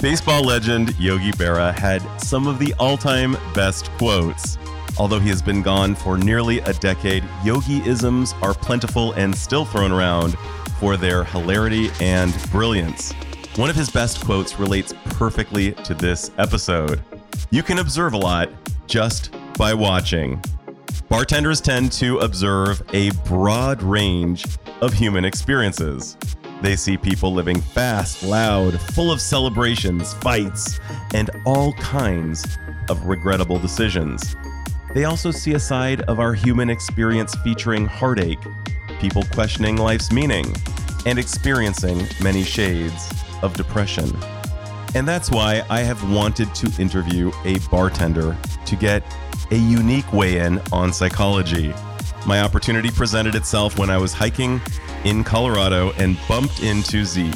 Baseball legend Yogi Berra had some of the all time best quotes. Although he has been gone for nearly a decade, Yogi isms are plentiful and still thrown around for their hilarity and brilliance. One of his best quotes relates perfectly to this episode. You can observe a lot just by watching. Bartenders tend to observe a broad range of human experiences. They see people living fast, loud, full of celebrations, fights, and all kinds of regrettable decisions. They also see a side of our human experience featuring heartache, people questioning life's meaning, and experiencing many shades of depression. And that's why I have wanted to interview a bartender to get a unique weigh in on psychology. My opportunity presented itself when I was hiking in Colorado and bumped into Zeke.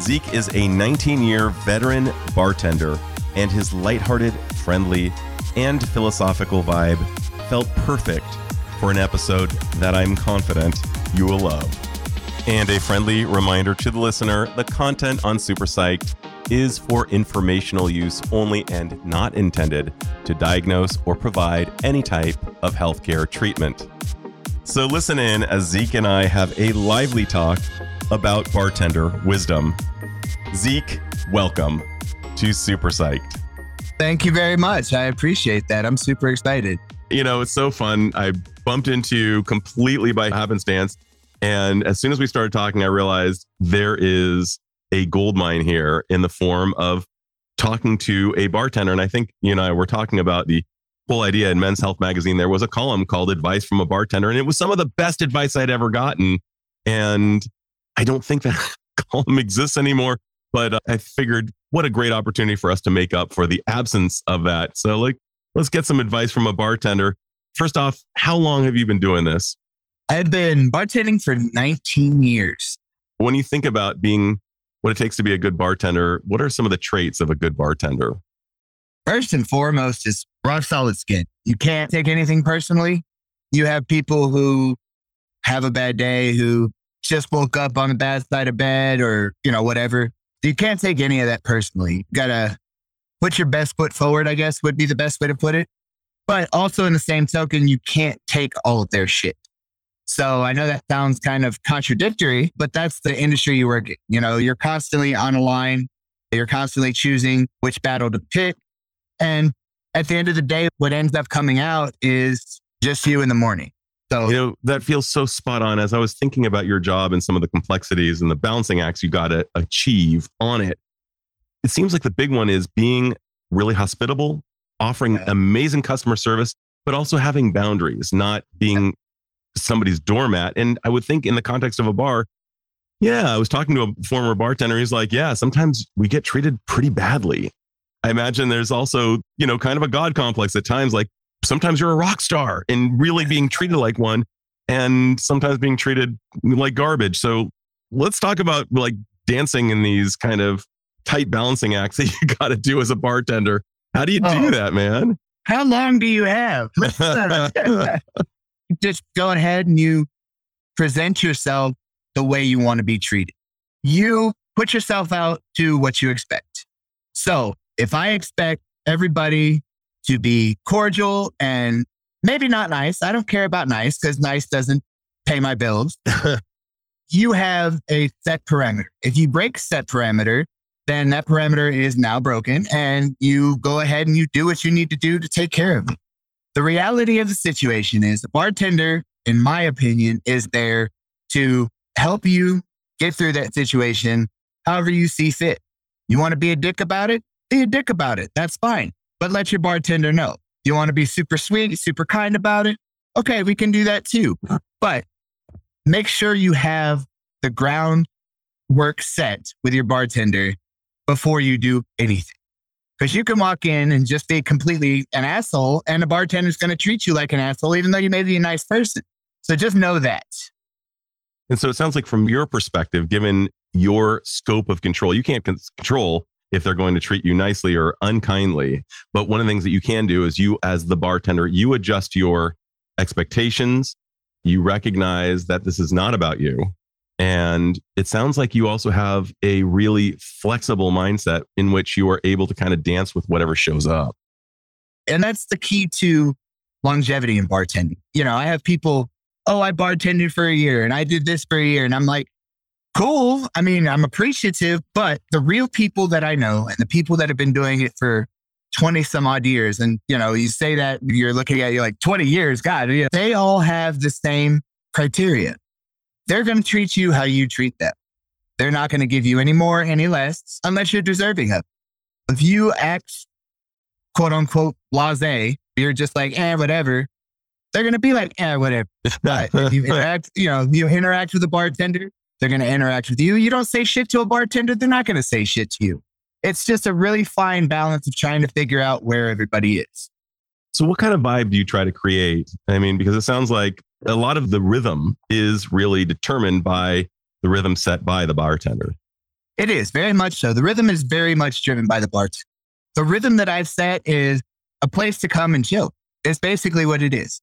Zeke is a 19 year veteran bartender, and his lighthearted, friendly, and philosophical vibe felt perfect for an episode that I'm confident you will love. And a friendly reminder to the listener the content on Super Psyched is for informational use only and not intended to diagnose or provide any type of healthcare treatment. So listen in as Zeke and I have a lively talk about bartender wisdom. Zeke, welcome to Super Psyched. Thank you very much. I appreciate that. I'm super excited. You know, it's so fun. I bumped into you completely by happenstance. And as soon as we started talking, I realized there is a gold mine here in the form of talking to a bartender. And I think you and I were talking about the whole idea in Men's Health magazine. There was a column called Advice from a Bartender, and it was some of the best advice I'd ever gotten. And I don't think that column exists anymore, but uh, I figured what a great opportunity for us to make up for the absence of that. So, like, let's get some advice from a bartender. First off, how long have you been doing this? I've been bartending for 19 years. When you think about being what it takes to be a good bartender, what are some of the traits of a good bartender? First and foremost is rock solid skin. You can't take anything personally. You have people who have a bad day, who just woke up on the bad side of bed or, you know, whatever. You can't take any of that personally. You gotta put your best foot forward, I guess would be the best way to put it. But also in the same token, you can't take all of their shit. So I know that sounds kind of contradictory, but that's the industry you work in. You know, you're constantly on a line. You're constantly choosing which battle to pick. And at the end of the day, what ends up coming out is just you in the morning. So, you know, that feels so spot on. As I was thinking about your job and some of the complexities and the balancing acts you got to achieve on it, it seems like the big one is being really hospitable, offering yeah. amazing customer service, but also having boundaries, not being somebody's doormat. And I would think in the context of a bar, yeah, I was talking to a former bartender. He's like, yeah, sometimes we get treated pretty badly. I imagine there's also, you know, kind of a God complex at times. Like sometimes you're a rock star and really being treated like one and sometimes being treated like garbage. So let's talk about like dancing in these kind of tight balancing acts that you got to do as a bartender. How do you do oh, that, man? How long do you have? Just go ahead and you present yourself the way you want to be treated. You put yourself out to what you expect. So if I expect everybody to be cordial and maybe not nice, I don't care about nice because nice doesn't pay my bills. you have a set parameter. If you break set parameter, then that parameter is now broken and you go ahead and you do what you need to do to take care of it. The reality of the situation is the bartender, in my opinion, is there to help you get through that situation however you see fit. You want to be a dick about it? Be a dick about it. That's fine. But let your bartender know. You want to be super sweet, super kind about it? Okay, we can do that too. But make sure you have the groundwork set with your bartender before you do anything. Because you can walk in and just be completely an asshole, and the bartender's going to treat you like an asshole, even though you may be a nice person. So just know that. And so it sounds like, from your perspective, given your scope of control, you can't control if they're going to treat you nicely or unkindly. But one of the things that you can do is you, as the bartender, you adjust your expectations. You recognize that this is not about you. And it sounds like you also have a really flexible mindset in which you are able to kind of dance with whatever shows up. And that's the key to longevity in bartending. You know, I have people, oh, I bartended for a year and I did this for a year. And I'm like, cool. I mean, I'm appreciative, but the real people that I know and the people that have been doing it for 20 some odd years, and you know, you say that you're looking at you like 20 years, God, they all have the same criteria. They're going to treat you how you treat them. They're not going to give you any more, any less, unless you're deserving of. It. If you act quote unquote blase, you're just like, eh, whatever. They're going to be like, eh, whatever. if you interact, you know, you interact with a bartender, they're going to interact with you. You don't say shit to a bartender, they're not going to say shit to you. It's just a really fine balance of trying to figure out where everybody is. So, what kind of vibe do you try to create? I mean, because it sounds like a lot of the rhythm is really determined by the rhythm set by the bartender. It is very much so. The rhythm is very much driven by the bartender. The rhythm that I've set is a place to come and chill. It's basically what it is.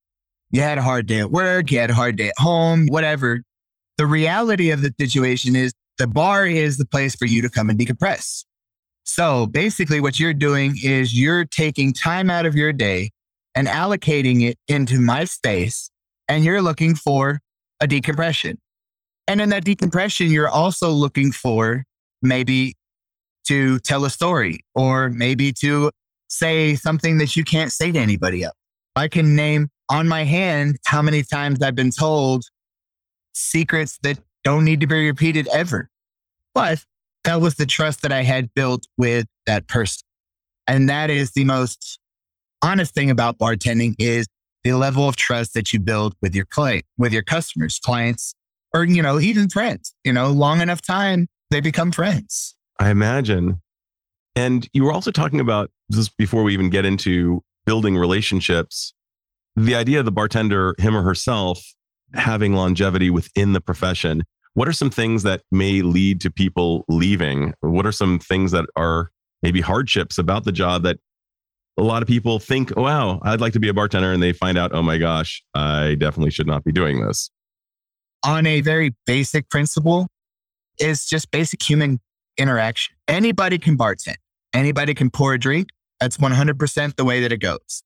You had a hard day at work, you had a hard day at home, whatever. The reality of the situation is the bar is the place for you to come and decompress. So basically, what you're doing is you're taking time out of your day and allocating it into my space, and you're looking for a decompression. And in that decompression, you're also looking for maybe to tell a story or maybe to say something that you can't say to anybody else. I can name on my hand how many times I've been told secrets that don't need to be repeated ever. But that was the trust that I had built with that person. And that is the most honest thing about bartending is the level of trust that you build with your client, with your customers, clients, or, you know, even friends, you know, long enough time, they become friends. I imagine. And you were also talking about just before we even get into building relationships, the idea of the bartender, him or herself, having longevity within the profession. What are some things that may lead to people leaving? What are some things that are maybe hardships about the job that a lot of people think, wow, I'd like to be a bartender. And they find out, oh my gosh, I definitely should not be doing this. On a very basic principle, is just basic human interaction. Anybody can bartend, anybody can pour a drink. That's 100% the way that it goes.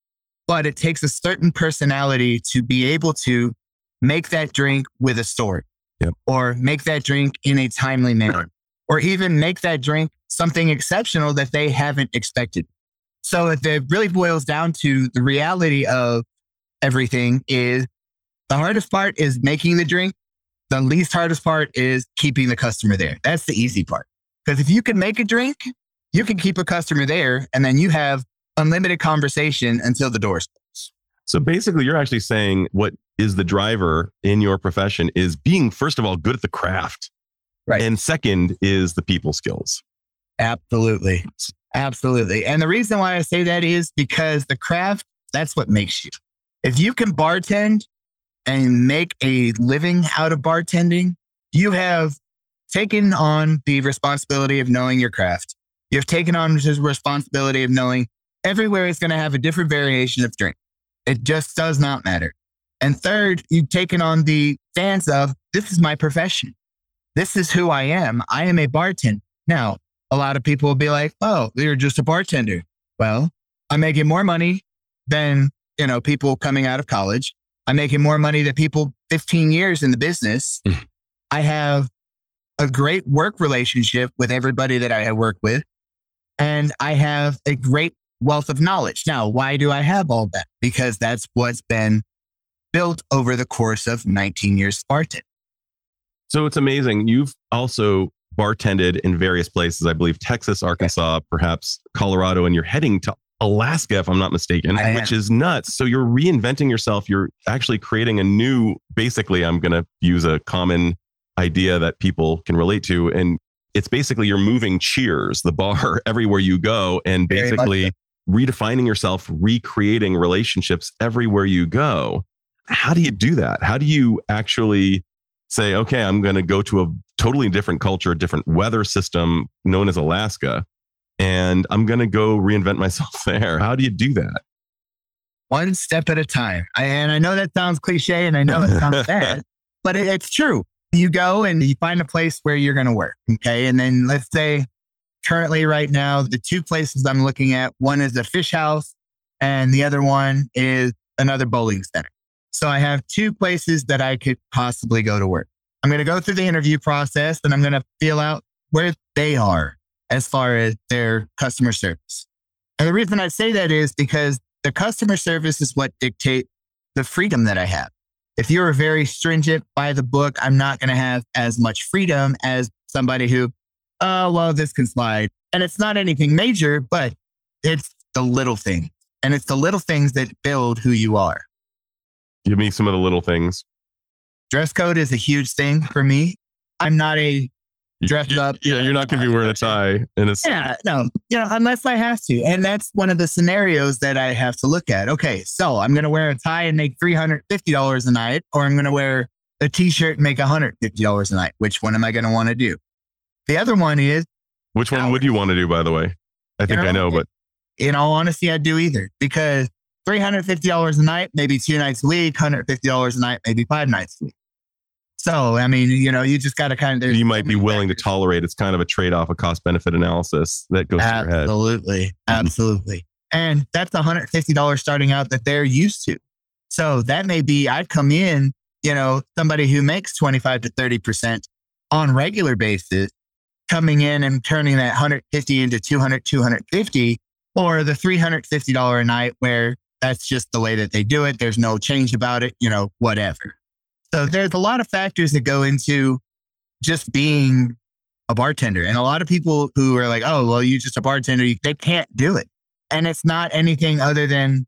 But it takes a certain personality to be able to make that drink with a story yep. or make that drink in a timely manner or even make that drink something exceptional that they haven't expected. So it really boils down to the reality of everything is the hardest part is making the drink. The least hardest part is keeping the customer there. That's the easy part. Because if you can make a drink, you can keep a customer there and then you have unlimited conversation until the doors close. So basically, you're actually saying what is the driver in your profession is being, first of all, good at the craft. Right. And second is the people skills. Absolutely. Absolutely. And the reason why I say that is because the craft, that's what makes you. If you can bartend and make a living out of bartending, you have taken on the responsibility of knowing your craft. You've taken on the responsibility of knowing everywhere is going to have a different variation of drink. It just does not matter. And third, you've taken on the stance of this is my profession. This is who I am. I am a bartender. Now, a lot of people will be like, oh, you're just a bartender. Well, I'm making more money than, you know, people coming out of college. I'm making more money than people 15 years in the business. Hmm. I have a great work relationship with everybody that I work with. And I have a great wealth of knowledge. Now, why do I have all that? Because that's what's been built over the course of 19 years Spartan. So it's amazing. You've also bartended in various places, I believe Texas, Arkansas, perhaps Colorado, and you're heading to Alaska, if I'm not mistaken, which is nuts. So you're reinventing yourself. You're actually creating a new, basically, I'm going to use a common idea that people can relate to. And it's basically you're moving cheers, the bar everywhere you go, and basically redefining yourself, recreating relationships everywhere you go. How do you do that? How do you actually say, okay, I'm going to go to a totally different culture, different weather system known as Alaska, and I'm going to go reinvent myself there? How do you do that? one step at a time. I, and I know that sounds cliche and I know it sounds bad, but it, it's true. You go and you find a place where you're going to work. Okay. And then let's say currently right now, the two places I'm looking at, one is a fish house and the other one is another bowling center. So I have two places that I could possibly go to work. I'm going to go through the interview process and I'm going to feel out where they are as far as their customer service. And the reason I say that is because the customer service is what dictates the freedom that I have. If you're very stringent by the book, I'm not going to have as much freedom as somebody who, oh, well, this can slide. And it's not anything major, but it's the little things. And it's the little things that build who you are. Give me some of the little things. Dress code is a huge thing for me. I'm not a dressed up. Yeah, you're not going to be wearing a tie and it's Yeah, no, you know, unless I have to. And that's one of the scenarios that I have to look at. Okay, so I'm going to wear a tie and make $350 a night, or I'm going to wear a t shirt and make $150 a night. Which one am I going to want to do? The other one is, Which one would you want to do, by the way? I think You know, I know, but in all honesty, I'd do either because $350 a night, maybe two nights a week, $150 a night, maybe five nights a week. So, I mean, you know, you just got to kind of, you might be willing to tolerate. It's kind of a trade off, a cost benefit analysis that goes to your head. Absolutely. Mm-hmm. Absolutely. And that's $150 starting out that they're used to. So that may be, I'd come in, you know, somebody who makes 25 to 30% on regular basis, coming in and turning that 150 into 200, 250, or the $350 a night where that's just the way that they do it. There's no change about it, you know, whatever. So there's a lot of factors that go into just being a bartender. And a lot of people who are like, oh, well, you're just a bartender, you- they can't do it. And it's not anything other than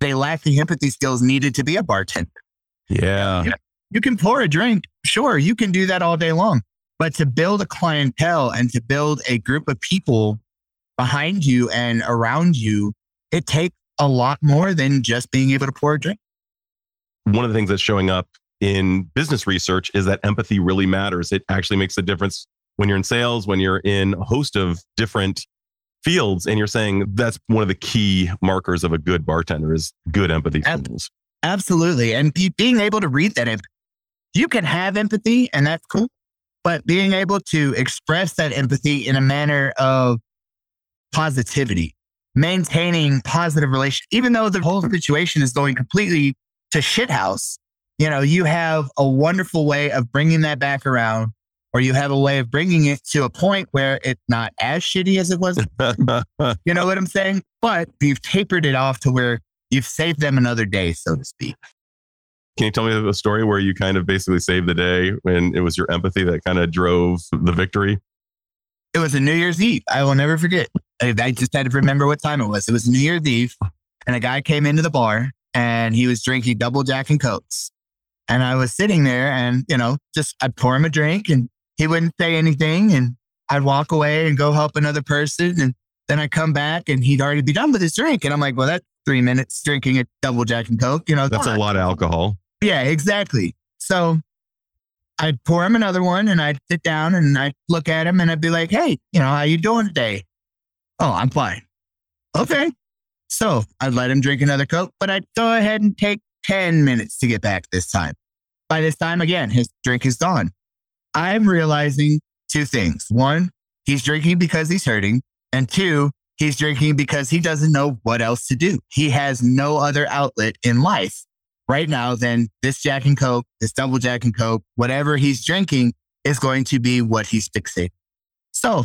they lack the empathy skills needed to be a bartender. Yeah. You can pour a drink, sure, you can do that all day long. But to build a clientele and to build a group of people behind you and around you, it takes a lot more than just being able to pour a drink. One of the things that's showing up in business research is that empathy really matters. It actually makes a difference when you're in sales, when you're in a host of different fields, and you're saying that's one of the key markers of a good bartender is good empathy skills. Absolutely. And be, being able to read that empathy. You can have empathy and that's cool, but being able to express that empathy in a manner of positivity, maintaining positive relations, even though the whole situation is going completely to shithouse, you know, you have a wonderful way of bringing that back around, or you have a way of bringing it to a point where it's not as shitty as it was. you know what I'm saying? But you've tapered it off to where you've saved them another day, so to speak. Can you tell me a story where you kind of basically saved the day when it was your empathy that kind of drove the victory? It was a New Year's Eve. I will never forget. I, I just had to remember what time it was. It was New Year's Eve, and a guy came into the bar and he was drinking double Jack and Cokes. And I was sitting there and, you know, just I'd pour him a drink and he wouldn't say anything. And I'd walk away and go help another person. And then I come back and he'd already be done with his drink. And I'm like, well, that's three minutes drinking a double Jack and Coke. You know, That's a lot of alcohol. Yeah, exactly. So I'd pour him another one and I'd sit down and I'd look at him and I'd be like, hey, you know, how you doing today? Oh, I'm fine. Okay. So I'd let him drink another Coke, but I'd go ahead and take 10 minutes to get back this time. By this time, again, his drink is gone. I'm realizing two things. One, he's drinking because he's hurting. And two, he's drinking because he doesn't know what else to do. He has no other outlet in life right now than this Jack and Coke, this double Jack and Coke, whatever he's drinking is going to be what he's fixated. So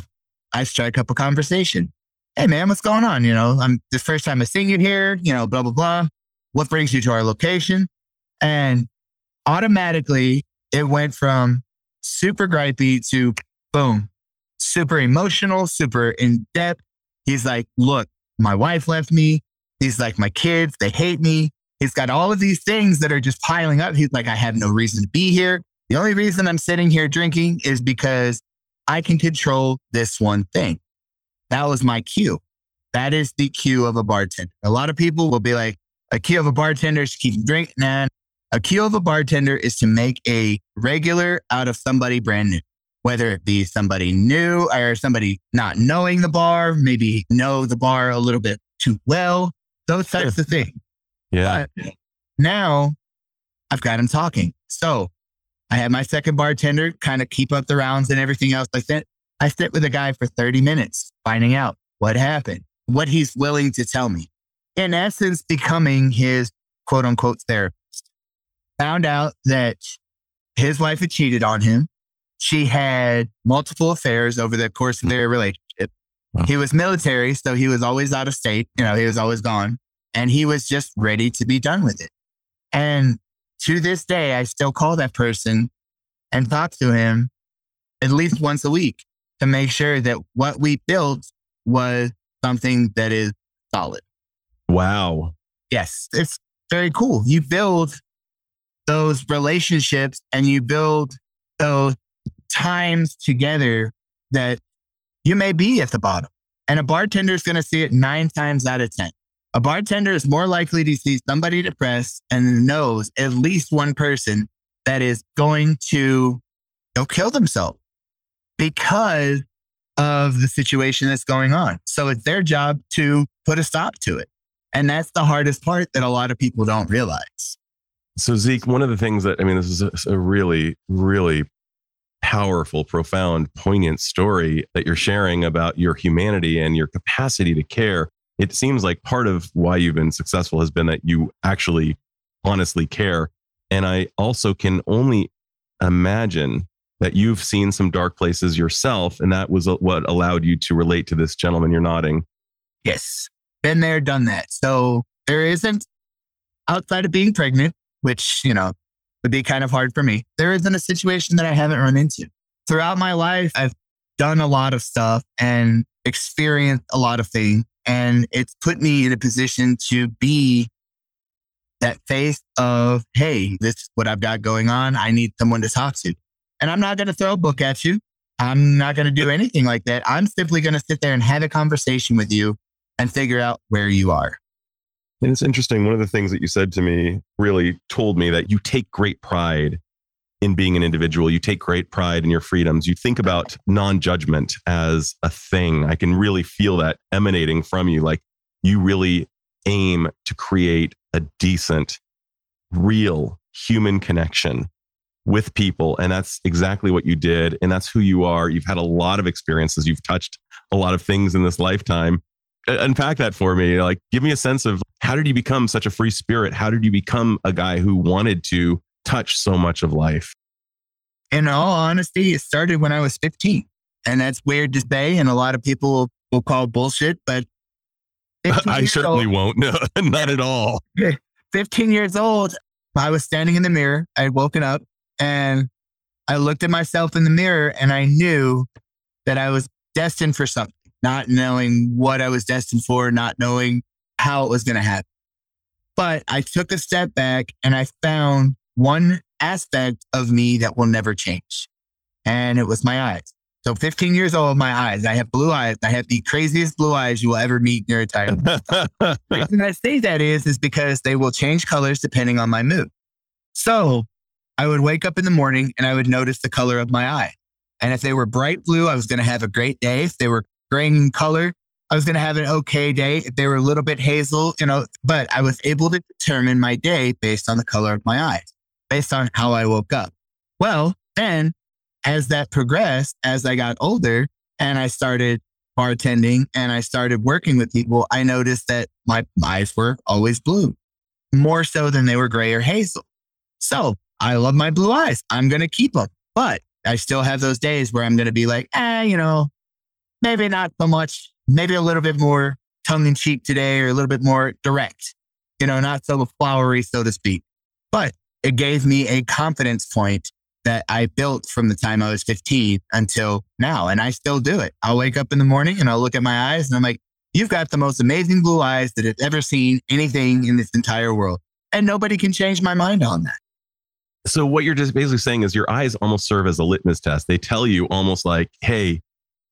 I strike up a conversation. Hey man, what's going on? You know, I'm the first time I see you here, you know, blah, blah, blah. What brings you to our location? And automatically it went from super gripey to boom, super emotional, super in depth. He's like, look, my wife left me. He's like, my kids, they hate me. He's got all of these things that are just piling up. He's like, I have no reason to be here. The only reason I'm sitting here drinking is because I can control this one thing. That was my cue. That is the cue of a bartender. A lot of people will be like, a key of a bartender is to keep drinking. Nah, a key of a bartender is to make a regular out of somebody brand new, whether it be somebody new or somebody not knowing the bar, maybe know the bar a little bit too well, those types of things. Yeah. But now I've got him talking. So I had my second bartender kind of keep up the rounds and everything else. I sit, I sit with a guy for 30 minutes, finding out what happened, what he's willing to tell me. In essence, becoming his quote unquote therapist. Found out that his wife had cheated on him. She had multiple affairs over the course of their relationship. Wow. He was military, so he was always out of state. You know, he was always gone and he was just ready to be done with it. And to this day, I still call that person and talk to him at least once a week to make sure that what we built was something that is solid. Wow. Yes, it's very cool. You build those relationships and you build those times together that you may be at the bottom. And a bartender is going to see it nine times out of 10. A bartender is more likely to see somebody depressed and knows at least one person that is going to go kill themselves because of the situation that's going on. So it's their job to put a stop to it. And that's the hardest part that a lot of people don't realize. So, Zeke, one of the things that, I mean, this is a, a really, really powerful, profound, poignant story that you're sharing about your humanity and your capacity to care. It seems like part of why you've been successful has been that you actually honestly care. And I also can only imagine that you've seen some dark places yourself, and that was uh, what allowed you to relate to this gentleman. You're nodding. Yes, been there, done that. So there isn't, outside of being pregnant, which, you know, would be kind of hard for me, there isn't a situation that I haven't run into. Throughout my life, I've done a lot of stuff and experienced a lot of things. And it's put me in a position to be that face of, hey, this is what I've got going on. I need someone to talk to. And I'm not going to throw a book at you. I'm not going to do anything like that. I'm simply going to sit there and have a conversation with you and figure out where you are. And it's interesting. One of the things that you said to me really told me that you take great pride in being an individual. You take great pride in your freedoms. You think about non judgment as a thing. I can really feel that emanating from you. Like you really aim to create a decent, real human connection with people. And that's exactly what you did. And that's who you are. You've had a lot of experiences. You've touched a lot of things in this lifetime. Unpack that for me. Like, give me a sense of how did you become such a free spirit? How did you become a guy who wanted to touch so much of life? In all honesty, it started when I was 15. And that's weird to say. And a lot of people will call bullshit, but I certainly old- won't. No, not at all. 15 years old, I was standing in the mirror. I had woken up and I looked at myself in the mirror and I knew that I was destined for something, not knowing what I was destined for, not knowing how it was going to happen. But I took a step back and I found one aspect of me that will never change. And it was my eyes. So 15 years old, my eyes. I have blue eyes. I have the craziest blue eyes you will ever meet in your entire life. The reason I say that is, is because they will change colors depending on my mood. So I would wake up in the morning and I would notice the color of my eye. And if they were bright blue, I was going to have a great day. If they were gray in color, I was going to have an okay day. They were a little bit hazel, you know, but I was able to determine my day based on the color of my eyes, based on how I woke up. Well, then as that progressed, as I got older and I started bartending and I started working with people, I noticed that my eyes were always blue, more so than they were gray or hazel. So I love my blue eyes. I'm going to keep them, but I still have those days where I'm going to be like, eh, you know, maybe not so much, maybe a little bit more tongue in cheek today or a little bit more direct, you know, not so flowery, so to speak. But it gave me a confidence point that I built from the time I was 15 until now. And I still do it. I'll wake up in the morning and I'll look at my eyes and I'm like, you've got the most amazing blue eyes that have ever seen anything in this entire world. And nobody can change my mind on that. So what you're just basically saying is your eyes almost serve as a litmus test. They tell you almost like, hey,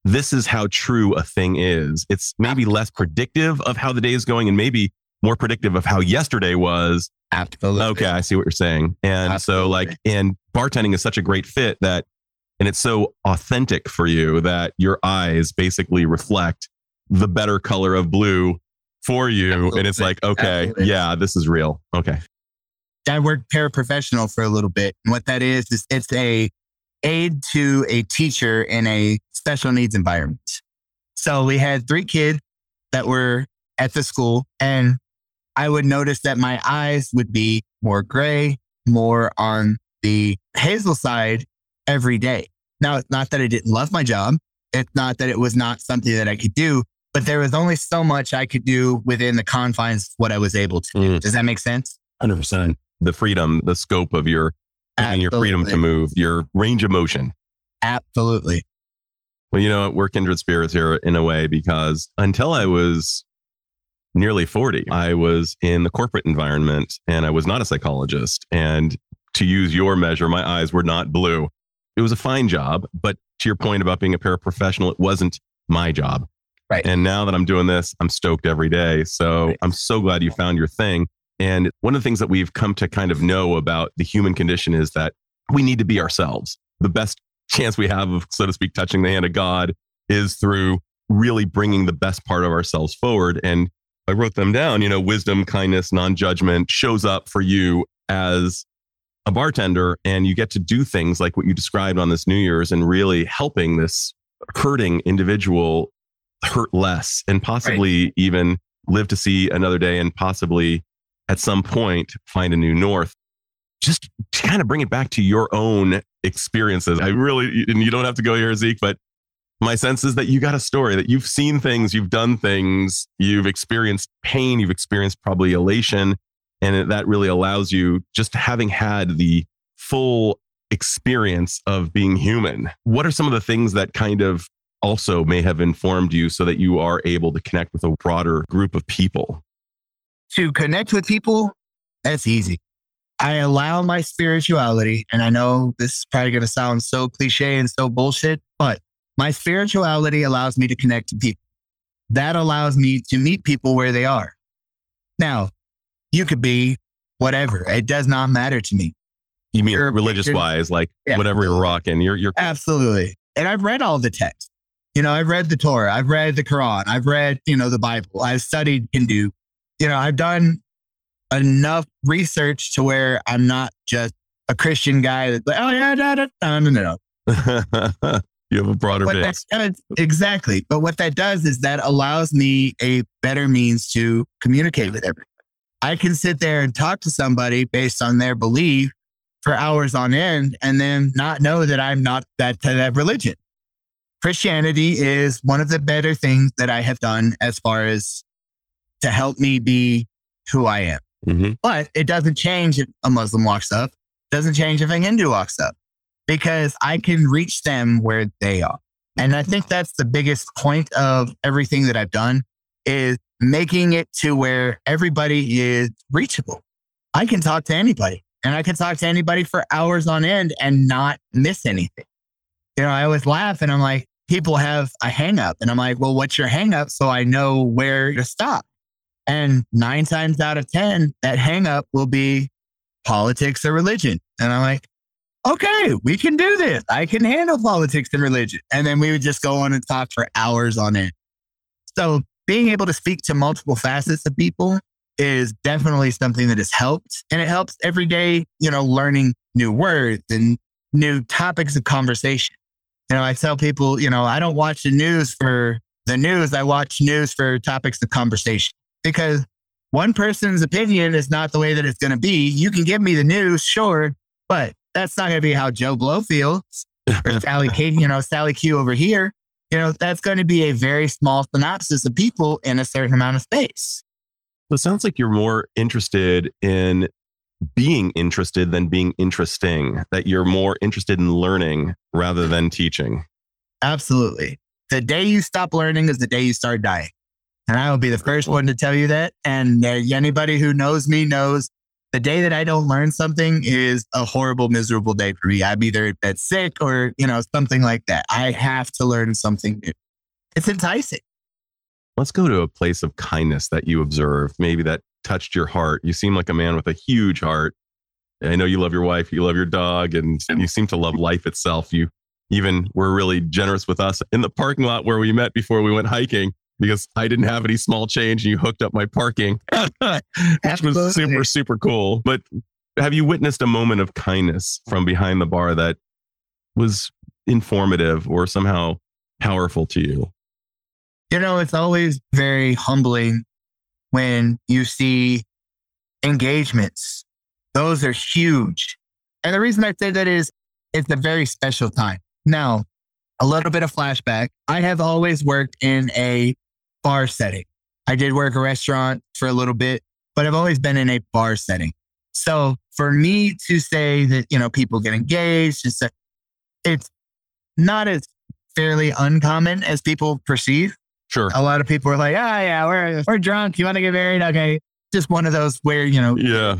this is how true a thing is. It's maybe less predictive of how the day is going and maybe more predictive of how yesterday was. Absolutely. Okay, I see what you're saying. And Absolutely. so like and bartending is such a great fit that and it's so authentic for you that your eyes basically reflect the better color of blue for you. Absolutely. And it's like, okay, Absolutely. yeah, this is real. Okay. I worked paraprofessional for a little bit. And what that is, is it's a aid to a teacher in a special needs environment. So we had three kids that were at the school and I would notice that my eyes would be more gray, more on the hazel side every day. Now, it's not that I didn't love my job. It's not that it was not something that I could do, but there was only so much I could do within the confines of what I was able to do. Mm. Does that make sense? 100%. The freedom, the scope of your, and your freedom to move, your range of motion. Absolutely. Well, you know, we're kindred spirits here in a way because until I was nearly 40, I was in the corporate environment and I was not a psychologist. And to use your measure, my eyes were not blue. It was a fine job, but to your point about being a paraprofessional, it wasn't my job. Right. And now that I'm doing this, I'm stoked every day. So right. I'm so glad you found your thing. And one of the things that we've come to kind of know about the human condition is that we need to be ourselves. The best chance we have of, so to speak, touching the hand of God is through really bringing the best part of ourselves forward. And I wrote them down, you know, wisdom, kindness, non judgment shows up for you as a bartender and you get to do things like what you described on this New Year's and really helping this hurting individual hurt less and possibly right. even live to see another day and possibly at some point find a new north. Just kind of bring it back to your own experiences. I really, and you don't have to go here, Zeke, but my sense is that you got a story that you've seen things, you've done things, you've experienced pain, you've experienced probably elation. And that really allows you just having had the full experience of being human. What are some of the things that kind of also may have informed you so that you are able to connect with a broader group of people? To connect with people, that's easy. I allow my spirituality, and I know this is probably going to sound so cliche and so bullshit, but my spirituality allows me to connect to people. That allows me to meet people where they are. Now, you could be whatever. It does not matter to me. You mean religious wise, like yeah. whatever you're rocking, you're, you're absolutely. And I've read all the texts. You know, I've read the Torah, I've read the Quran, I've read, you know, the Bible, I've studied Hindu. You know, I've done enough research to where I'm not just a Christian guy that's like, oh yeah, no, no, no, no, no. you have a broader base. Does, exactly. But what that does is that allows me a better means to communicate with everyone. I can sit there and talk to somebody based on their belief for hours on end and then not know that I'm not that, that religion. Christianity is one of the better things that I have done as far as to help me be who I am. Mm-hmm. But it doesn't change if a Muslim walks up, doesn't change if a Hindu walks up, because I can reach them where they are. And I think that's the biggest point of everything that I've done is making it to where everybody is reachable. I can talk to anybody and I can talk to anybody for hours on end and not miss anything. You know, I always laugh and I'm like, people have a hang up and I'm like, well, what's your hang up? So I know where to stop. And nine times out of 10, that hang up will be politics or religion. And I'm like, okay, we can do this. I can handle politics and religion. And then we would just go on and talk for hours on end. So being able to speak to multiple facets of people is definitely something that has helped. And it helps every day, you know, learning new words and new topics of conversation. You know, I tell people, you know, I don't watch the news for the news. I watch news for topics of conversation because one person's opinion is not the way that it's going to be. You can give me the news, sure, but that's not going to be how Joe Blow feels or Sally K, you know, Sally Q over here you know, that's going to be a very small synopsis of people in a certain amount of space. So it sounds like you're more interested in being interested than being interesting, that you're more interested in learning rather than teaching. Absolutely. The day you stop learning is the day you start dying. And I will be the first one to tell you that. And anybody who knows me knows the day that I don't learn something is a horrible, miserable day for me. I'm either at bed sick or, you know, something like that. I have to learn something new. It's enticing. Let's go to a place of kindness that you observed, maybe that touched your heart. You seem like a man with a huge heart. I know you love your wife, you love your dog, and you seem to love life itself. You even were really generous with us in the parking lot where we met before we went hiking because I didn't have any small change and you hooked up my parking, which was super, super cool. But have you witnessed a moment of kindness from behind the bar that was informative or somehow powerful to you? You know, it's always very humbling when you see engagements. Those are huge. And the reason I say that is it's a very special time. Now, a little bit of flashback. I have always worked in a bar setting. I did work a restaurant for a little bit, but I've always been in a bar setting. So for me to say that, you know, people get engaged, it's, a, it's not as fairly uncommon as people perceive. Sure. A lot of people are like, ah, yeah, we're, we're drunk. You want to get married? Okay. Just one of those where, you know, yeah,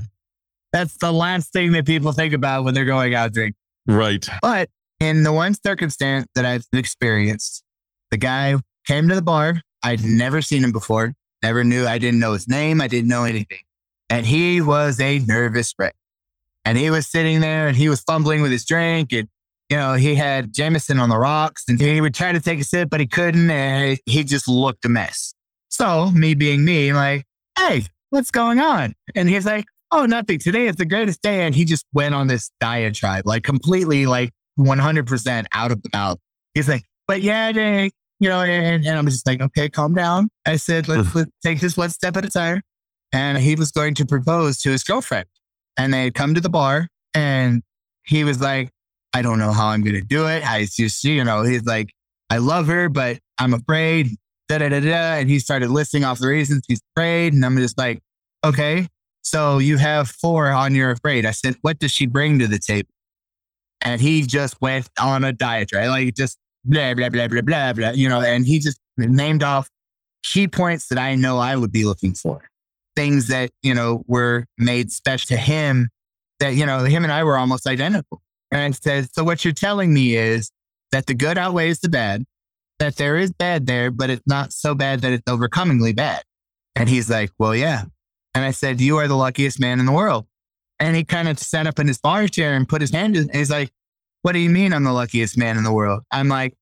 that's the last thing that people think about when they're going out drinking. Right. But in the one circumstance that I've experienced, the guy came to the bar. I'd never seen him before, never knew. I didn't know his name. I didn't know anything. And he was a nervous wreck. And he was sitting there and he was fumbling with his drink. And, you know, he had Jameson on the rocks and he would try to take a sip, but he couldn't. And he just looked a mess. So, me being me, like, hey, what's going on? And he's like, oh, nothing. Today is the greatest day. And he just went on this diatribe, like completely like 100% out of the mouth. He's like, but yeah, Jake, you know, and, and I'm just like, okay, calm down. I said, let's, mm. let's take this one step at a time. And he was going to propose to his girlfriend. And they had come to the bar and he was like, I don't know how I'm going to do it. I just, you know, he's like, I love her, but I'm afraid. Da, da, da, da. And he started listing off the reasons he's afraid. And I'm just like, okay, so you have four on your afraid. I said, what does she bring to the table? And he just went on a diatribe, like just blah, blah, blah, blah, blah, blah, you know, and he just named off key points that I know I would be looking for. Things that, you know, were made special to him that, you know, him and I were almost identical. And I said, so what you're telling me is that the good outweighs the bad, that there is bad there, but it's not so bad that it's overcomingly bad. And he's like, well, yeah. And I said, you are the luckiest man in the world. And he kind of sat up in his bar chair and put his hand in. And he's like, What do you mean I'm the luckiest man in the world? I'm like,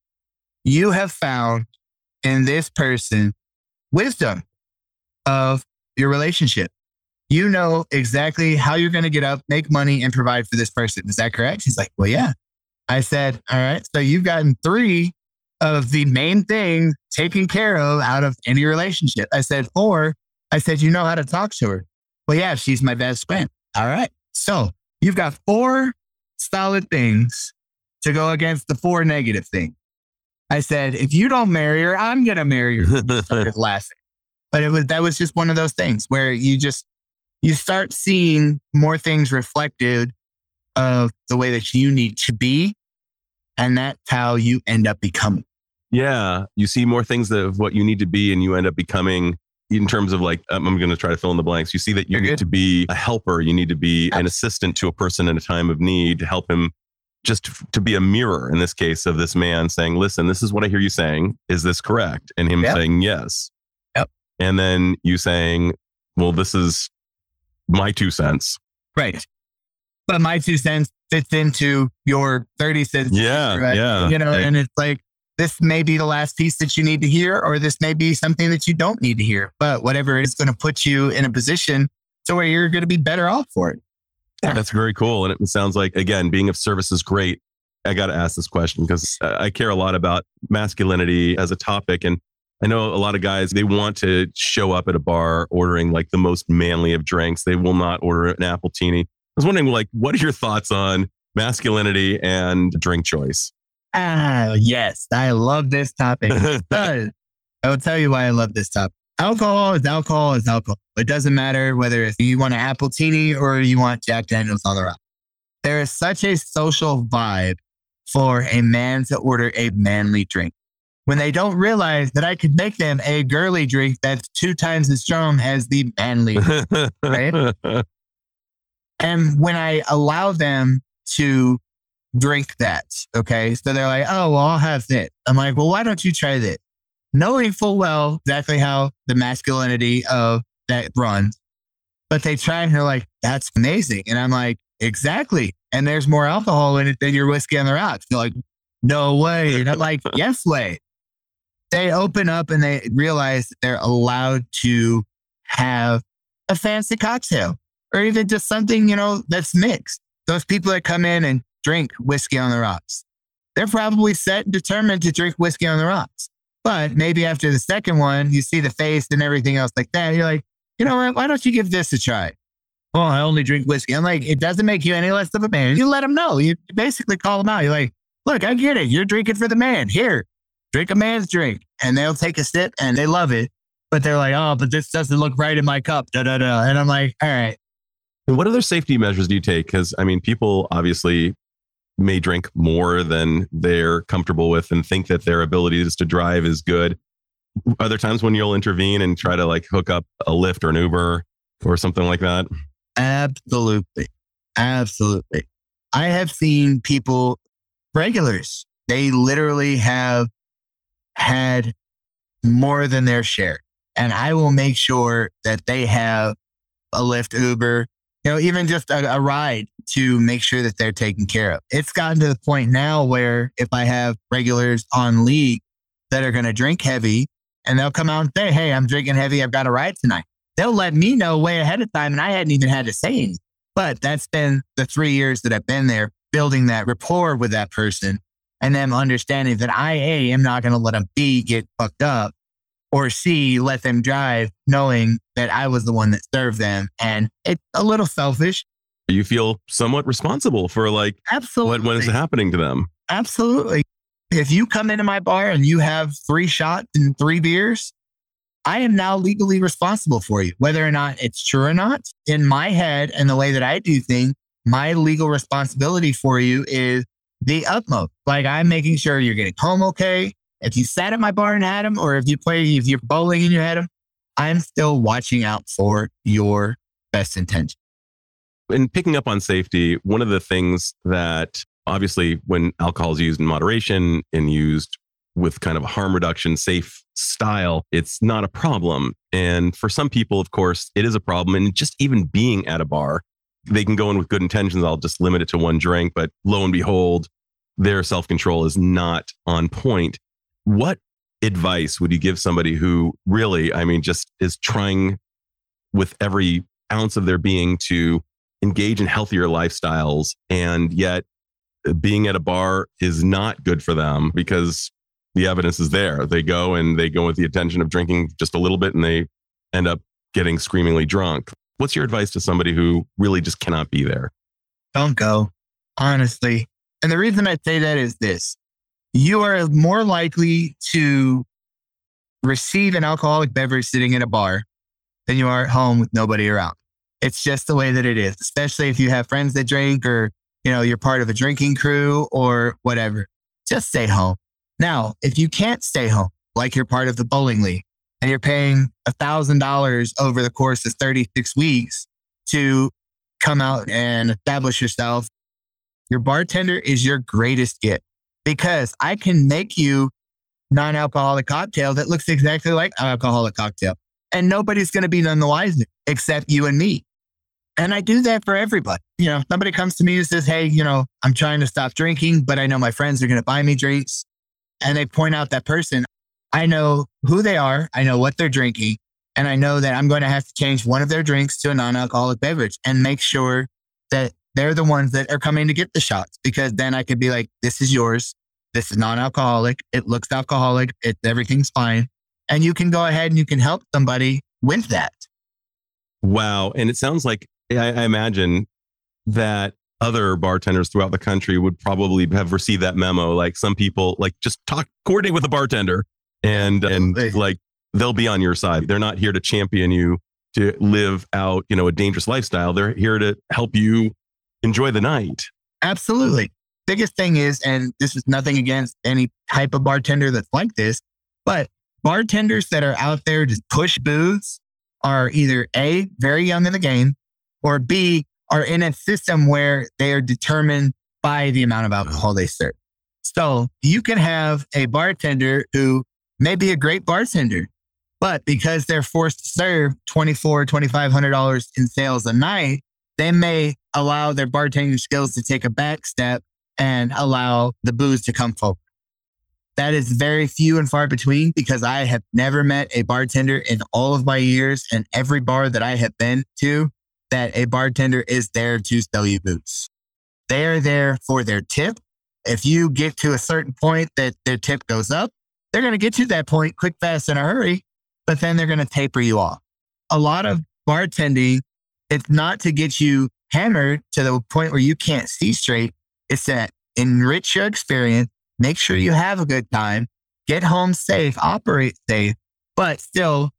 You have found in this person wisdom of your relationship. You know exactly how you're going to get up, make money, and provide for this person. Is that correct? He's like, Well, yeah. I said, All right. So you've gotten three of the main things taken care of out of any relationship. I said, Or I said, You know how to talk to her. Well, yeah, she's my best friend. All right. So you've got four solid things to go against the four negative things. I said, if you don't marry her, I'm gonna marry her. laughing. But it was that was just one of those things where you just you start seeing more things reflected of the way that you need to be. And that's how you end up becoming. Yeah. You see more things of what you need to be and you end up becoming in terms of like um, i'm going to try to fill in the blanks. You see that you You're need good. to be a helper. You need to be an assistant to a person in a time of need to help him just to, be a mirror in this case of this man saying listen this is what i hear you saying. Is this correct? And him yep. saying yes. Yep. and then you saying well this is my two cents. Right. But my two cents fits into your 30 cents yeah right? yeah. You know and it's like this may be the last piece that you need to hear, or this may be something that you don't need to hear. But whatever is going to put you in a position to where you're going to be better off for it. Yeah. That's very cool. And it sounds like, again, being of service is great. I got to ask this question because I care a lot about masculinity as a topic. And I know a lot of guys, they want to show up at a bar ordering like the most manly of drinks. They will not order an appletini. I was wondering, like, what are your thoughts on masculinity and drink choice? Ah, yes. I love this topic. I will tell you why I love this topic. Alcohol is alcohol is alcohol. It doesn't matter whether you want an appletini or you want Jack Daniels on the rock. There is such a social vibe for a man to order a manly drink when they don't realize that I could make them a girly drink that's two times as strong as the manly, right? And when I allow them to drink that, okay, so they're like, oh, well, I'll have this. I'm like, well, why don't you try this? Knowing full well exactly how the masculinity of that runs. But they try and they're like, that's amazing. And I'm like, exactly. And there's more alcohol in it than your whiskey on the rocks. They're like, no way. And I'm like, yes way. They open up and they realize that they're allowed to have a fancy cocktail or even just something, you know, that's mixed. Those people that come in and drink whiskey on the rocks, they're probably set and determined to drink whiskey on the rocks. But maybe after the second one, you see the face and everything else like that. You're like, you know what? Why don't you give this a try? Well, I only drink whiskey. I'm like, it doesn't make you any less of a man. You let them know. You basically call them out. You're like, look, I get it. You're drinking for the man. Here, drink a man's drink. And they'll take a sip and they love it. But they're like, oh, but this doesn't look right in my cup. Da da da. And I'm like, all right. What other safety measures do you take? Because I mean, people obviously may drink more than they're comfortable with and think that their abilities to drive is good. Other times when you'll intervene and try to like hook up a Lyft or an Uber or something like that? Absolutely. Absolutely. I have seen people, regulars, they literally have had more than their share. And I will make sure that they have a Lyft, Uber, you know, even just a, a, ride to make sure that they're taken care of. It's gotten to the point now where if I have regulars on league that are going to drink heavy and they'll come out and say, Hey, I'm drinking heavy. I've got a ride tonight. They'll let me know way ahead of time. And I hadn't even had to say anything. But that's been the three years that I've been there, building that rapport with that person and them understanding that I, A, am not going to let them B, get fucked up or C, let them drive knowing that I was the one that served them. And it's a little selfish. You feel somewhat responsible for like absolutely what, what is happening to them. Absolutely. If you come into my bar and you have three shots and three beers, I am now legally responsible for you, whether or not it's true or not. In my head and the way that I do things, my legal responsibility for you is the utmost. Like I'm making sure you're getting home okay. If you sat at my bar and had them, or if you play, if you're bowling and you had them, I'm still watching out for your best intention. In picking up on safety, one of the things that obviously when alcohol is used in moderation and used with kind of a harm reduction, safe style, it's not a problem. And for some people, of course, it is a problem. And just even being at a bar, they can go in with good intentions. I'll just limit it to one drink, but lo and behold, their self control is not on point. What advice would you give somebody who really, I mean, just is trying with every ounce of their being to engage in healthier lifestyles and yet uh, being at a bar is not good for them because the evidence is there. They go and they go with the intention of drinking just a little bit and they end up getting screamingly drunk. What's your advice to somebody who really just cannot be there? Don't go, honestly. And the reason I say that is this you are more likely to receive an alcoholic beverage sitting in a bar than you are at home with nobody around. It's just the way that it is, especially if you have friends that drink or, you know, you're part of a drinking crew or whatever. Just stay home. Now, if you can't stay home, like you're part of the bowling league and you're paying a thousand dollars over the course of 36 weeks to come out and establish yourself, your bartender is your greatest gift because I can make you non-alcoholic cocktail that looks exactly like an alcoholic cocktail. And nobody's going to be none the wiser except you and me. And I do that for everybody. You know, somebody comes to me and says, Hey, you know, I'm trying to stop drinking, but I know my friends are going to buy me drinks. And they point out that person. I know who they are. I know what they're drinking. And I know that I'm going to have to change one of their drinks to a non alcoholic beverage and make sure that they're the ones that are coming to get the shots because then I could be like, this is yours. This is non alcoholic. It looks alcoholic. It, everything's fine. And you can go ahead and you can help somebody with that. Wow. And it sounds like I, I imagine that other bartenders throughout the country would probably have received that memo. Like some people, like just talk, coordinate with a bartender and, and like they'll be on your side. They're not here to champion you to live out, you know, a dangerous lifestyle. They're here to help you enjoy the night. Absolutely. Biggest thing is, and this is nothing against any type of bartender that's like this, but bartenders that are out there to push booze are either A, very young in the game, or B, are in a system where they are determined by the amount of alcohol they serve. So you can have a bartender who may be a great bartender, but because they're forced to serve $24, $2,500 in sales a night, they may allow their bartending skills to take a back step and allow the booze to come forward. That is very few and far between because I have never met a bartender in all of my years and every bar that I have been to that a bartender is there to sell you booze. They are there for their tip. If you get to a certain point that their tip goes up, they're going to get to that point quick, fast, in a hurry, but then they're going to taper you off. A lot of bartending, it's not to get you hammered to the point where you can't see straight. It's to enrich your experience, make sure you have a good time, get home safe, operate safe, but still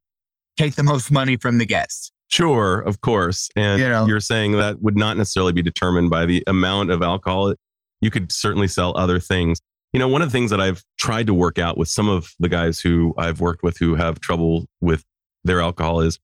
take the most money from the guests. Sure, of course. And You know. you're saying that would not necessarily be determined by the amount of alcohol. You could certainly sell other things. You know, one of the things that I've tried to work out with some of the guys who I've worked with who have trouble with their alcohol is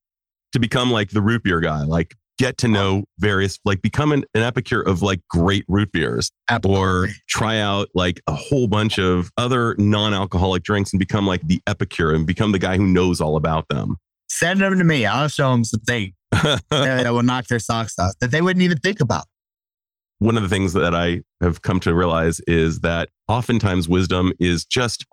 to become like the root beer guy, like get to know various, like become an, an epicure of like great root beers or try out like a whole bunch of other non-alcoholic drinks and become like the epicure and become the guy who knows all about them. Send them to me. I'll show them some things that will knock their socks off that they wouldn't even think about. one of the things that I have come to realize is that oftentimes wisdom is just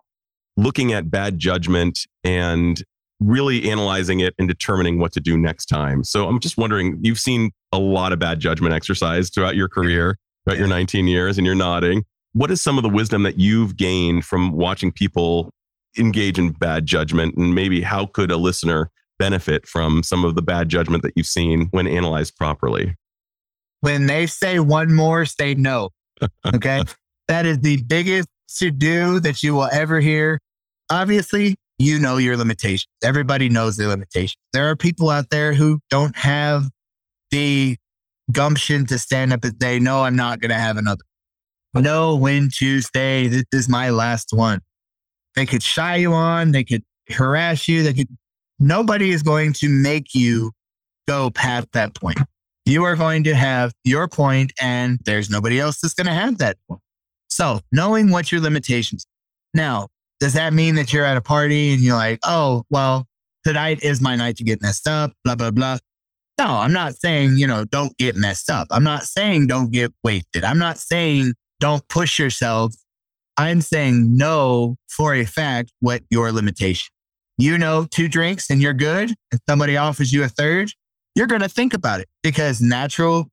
looking at bad judgment and really analyzing it and determining what to do next time. So I'm just wondering, you've seen a lot of bad judgment exercise throughout your career, throughout your 19 years, and you're nodding. What is some of the wisdom that you've gained from watching people engage in bad judgment? And maybe how could a listener benefit from some of the bad judgment that you've seen when analyzed properly? When they say one more, say no. Okay. that is the biggest to do that you will ever hear. Obviously, you know your limitations. Everybody knows their limitations. There are people out there who don't have the gumption to stand up and say, no, I'm not going to have another. Know when to say, this is my last one. They could shy you on. They could harass you. They could, nobody is going to make you go past that point. You are going to have your point and there's nobody else that's going to have that point. So knowing what your limitations. Now, does that mean that you're at a party and you're like, oh, well, tonight is my night to get messed up, blah, blah, blah. No, I'm not saying, you know, don't get messed up. I'm not saying don't get wasted. I'm not saying don't push yourself. I'm saying know for a fact what your limitation. You know, two drinks and you're good, and somebody offers you a third, you're going to think about it because natural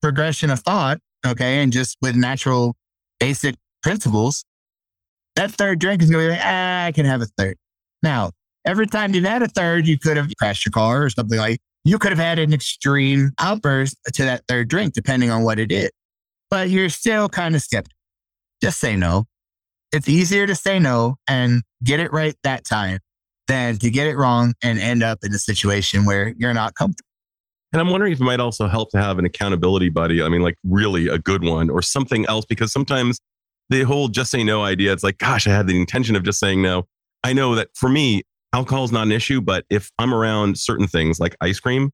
progression of thought, okay, and just with natural basic principles, that third drink is going to be like, ah, I can have a third. Now, every time you've had a third, you could have crashed your car or something like you could have had an extreme outburst to that third drink, depending on what it is. But you're still kind of skeptical. Just say no. It's easier to say no and get it right that time than to get it wrong and end up in a situation where you're not comfortable. And I'm wondering if it might also help to have an accountability buddy. I mean, like really a good one or something else, because sometimes the whole just say no idea, it's like, gosh, I had the intention of just saying no. I know that for me, alcohol is not an issue, but if I'm around certain things like ice cream,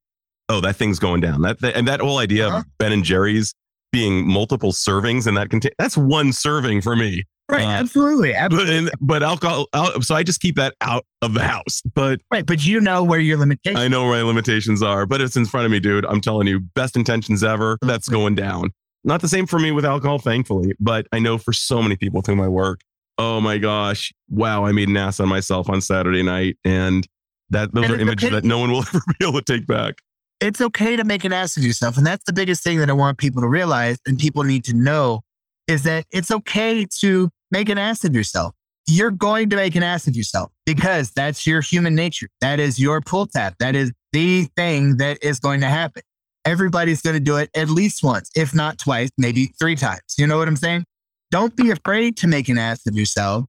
oh, that thing's going down. That, that- and that whole idea Uh-huh. of Ben and Jerry's being multiple servings and that contain that's one serving for me. Right. Uh, absolutely. absolutely. But and, but alcohol, al- so I just keep that out of the house. But Right. But you know where your limitations I know where my limitations are, but it's in front of me, dude. I'm telling you, best intentions ever. That's going down. Not the same for me with alcohol, thankfully, but I know for so many people through my work. Oh my gosh. Wow. I made an ass on myself on Saturday night. And that those And are images okay- that no one will ever be able to take back. it's okay to make an ass of yourself. And that's the biggest thing that I want people to realize and people need to know is that it's okay to make an ass of yourself. You're going to make an ass of yourself because that's your human nature. That is your pull tap. That is the thing that is going to happen. Everybody's going to do it at least once, if not twice, maybe three times. You know what I'm saying? Don't be afraid to make an ass of yourself.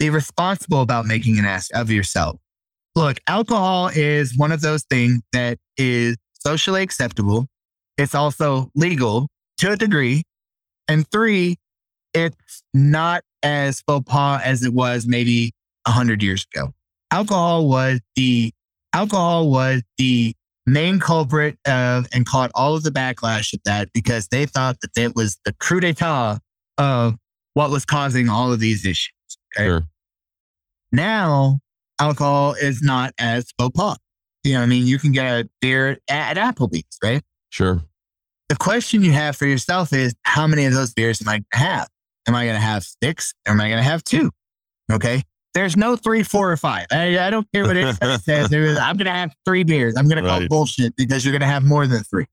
Be responsible about making an ass of yourself. Look, alcohol is one of those things that is socially acceptable. It's also legal to a degree. And three, it's not as faux pas as it was maybe a hundred years ago. Alcohol was the alcohol was the main culprit of and caught all of the backlash of that because they thought that it was the coup d'etat of what was causing all of these issues. Okay. Sure. Now, alcohol is not as faux pas. You know, what I mean, you can get a beer at, at Applebee's, right? Sure. The question you have for yourself is how many of those beers am I going to have? Am I going to have six or am I going to have two? Okay. There's no three, four, or five. I, I don't care what it says. I'm going to have three beers. I'm going to call bullshit because you're going to have more than three.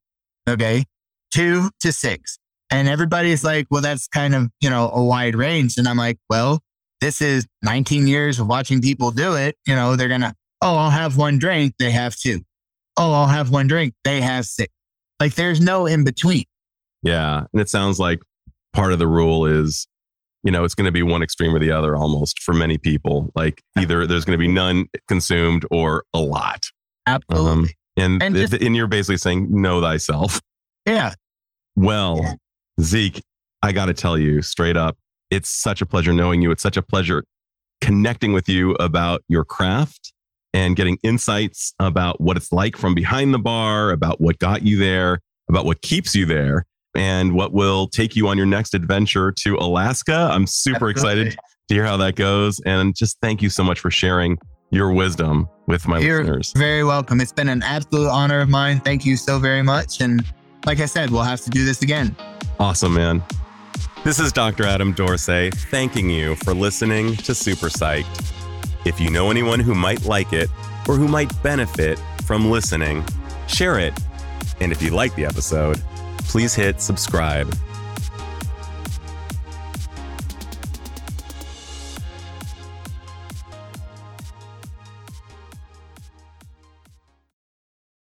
Okay. Two to six. And everybody's like, well, that's kind of, you know, a wide range. And I'm like, well, this is 19 years of watching people do it. You know, they're going to, oh, I'll have one drink. They have two. Oh, I'll have one drink. They have six. Like there's no in between. Yeah. And it sounds like part of the rule is, you know, it's going to be one extreme or the other almost for many people. Like either there's going to be none consumed or a lot. Absolutely. Um, and, And th- just- and you're basically saying, know thyself. yeah. Well, Zeke, I got to tell you straight up, it's such a pleasure knowing you. It's such a pleasure connecting with you about your craft and getting insights about what it's like from behind the bar, about what got you there, about what keeps you there, and what will take you on your next adventure to Alaska. I'm super excited to hear how that goes. And just thank you so much for sharing your wisdom with my You're listeners. very welcome. It's been an absolute honor of mine. Thank you so very much. And like I said, we'll have to do this again. Awesome, man. This is Dr. Adam Dorsey thanking you for listening to Super Psyched. If you know anyone who might like it or who might benefit from listening, share it. And if you like the episode, please hit subscribe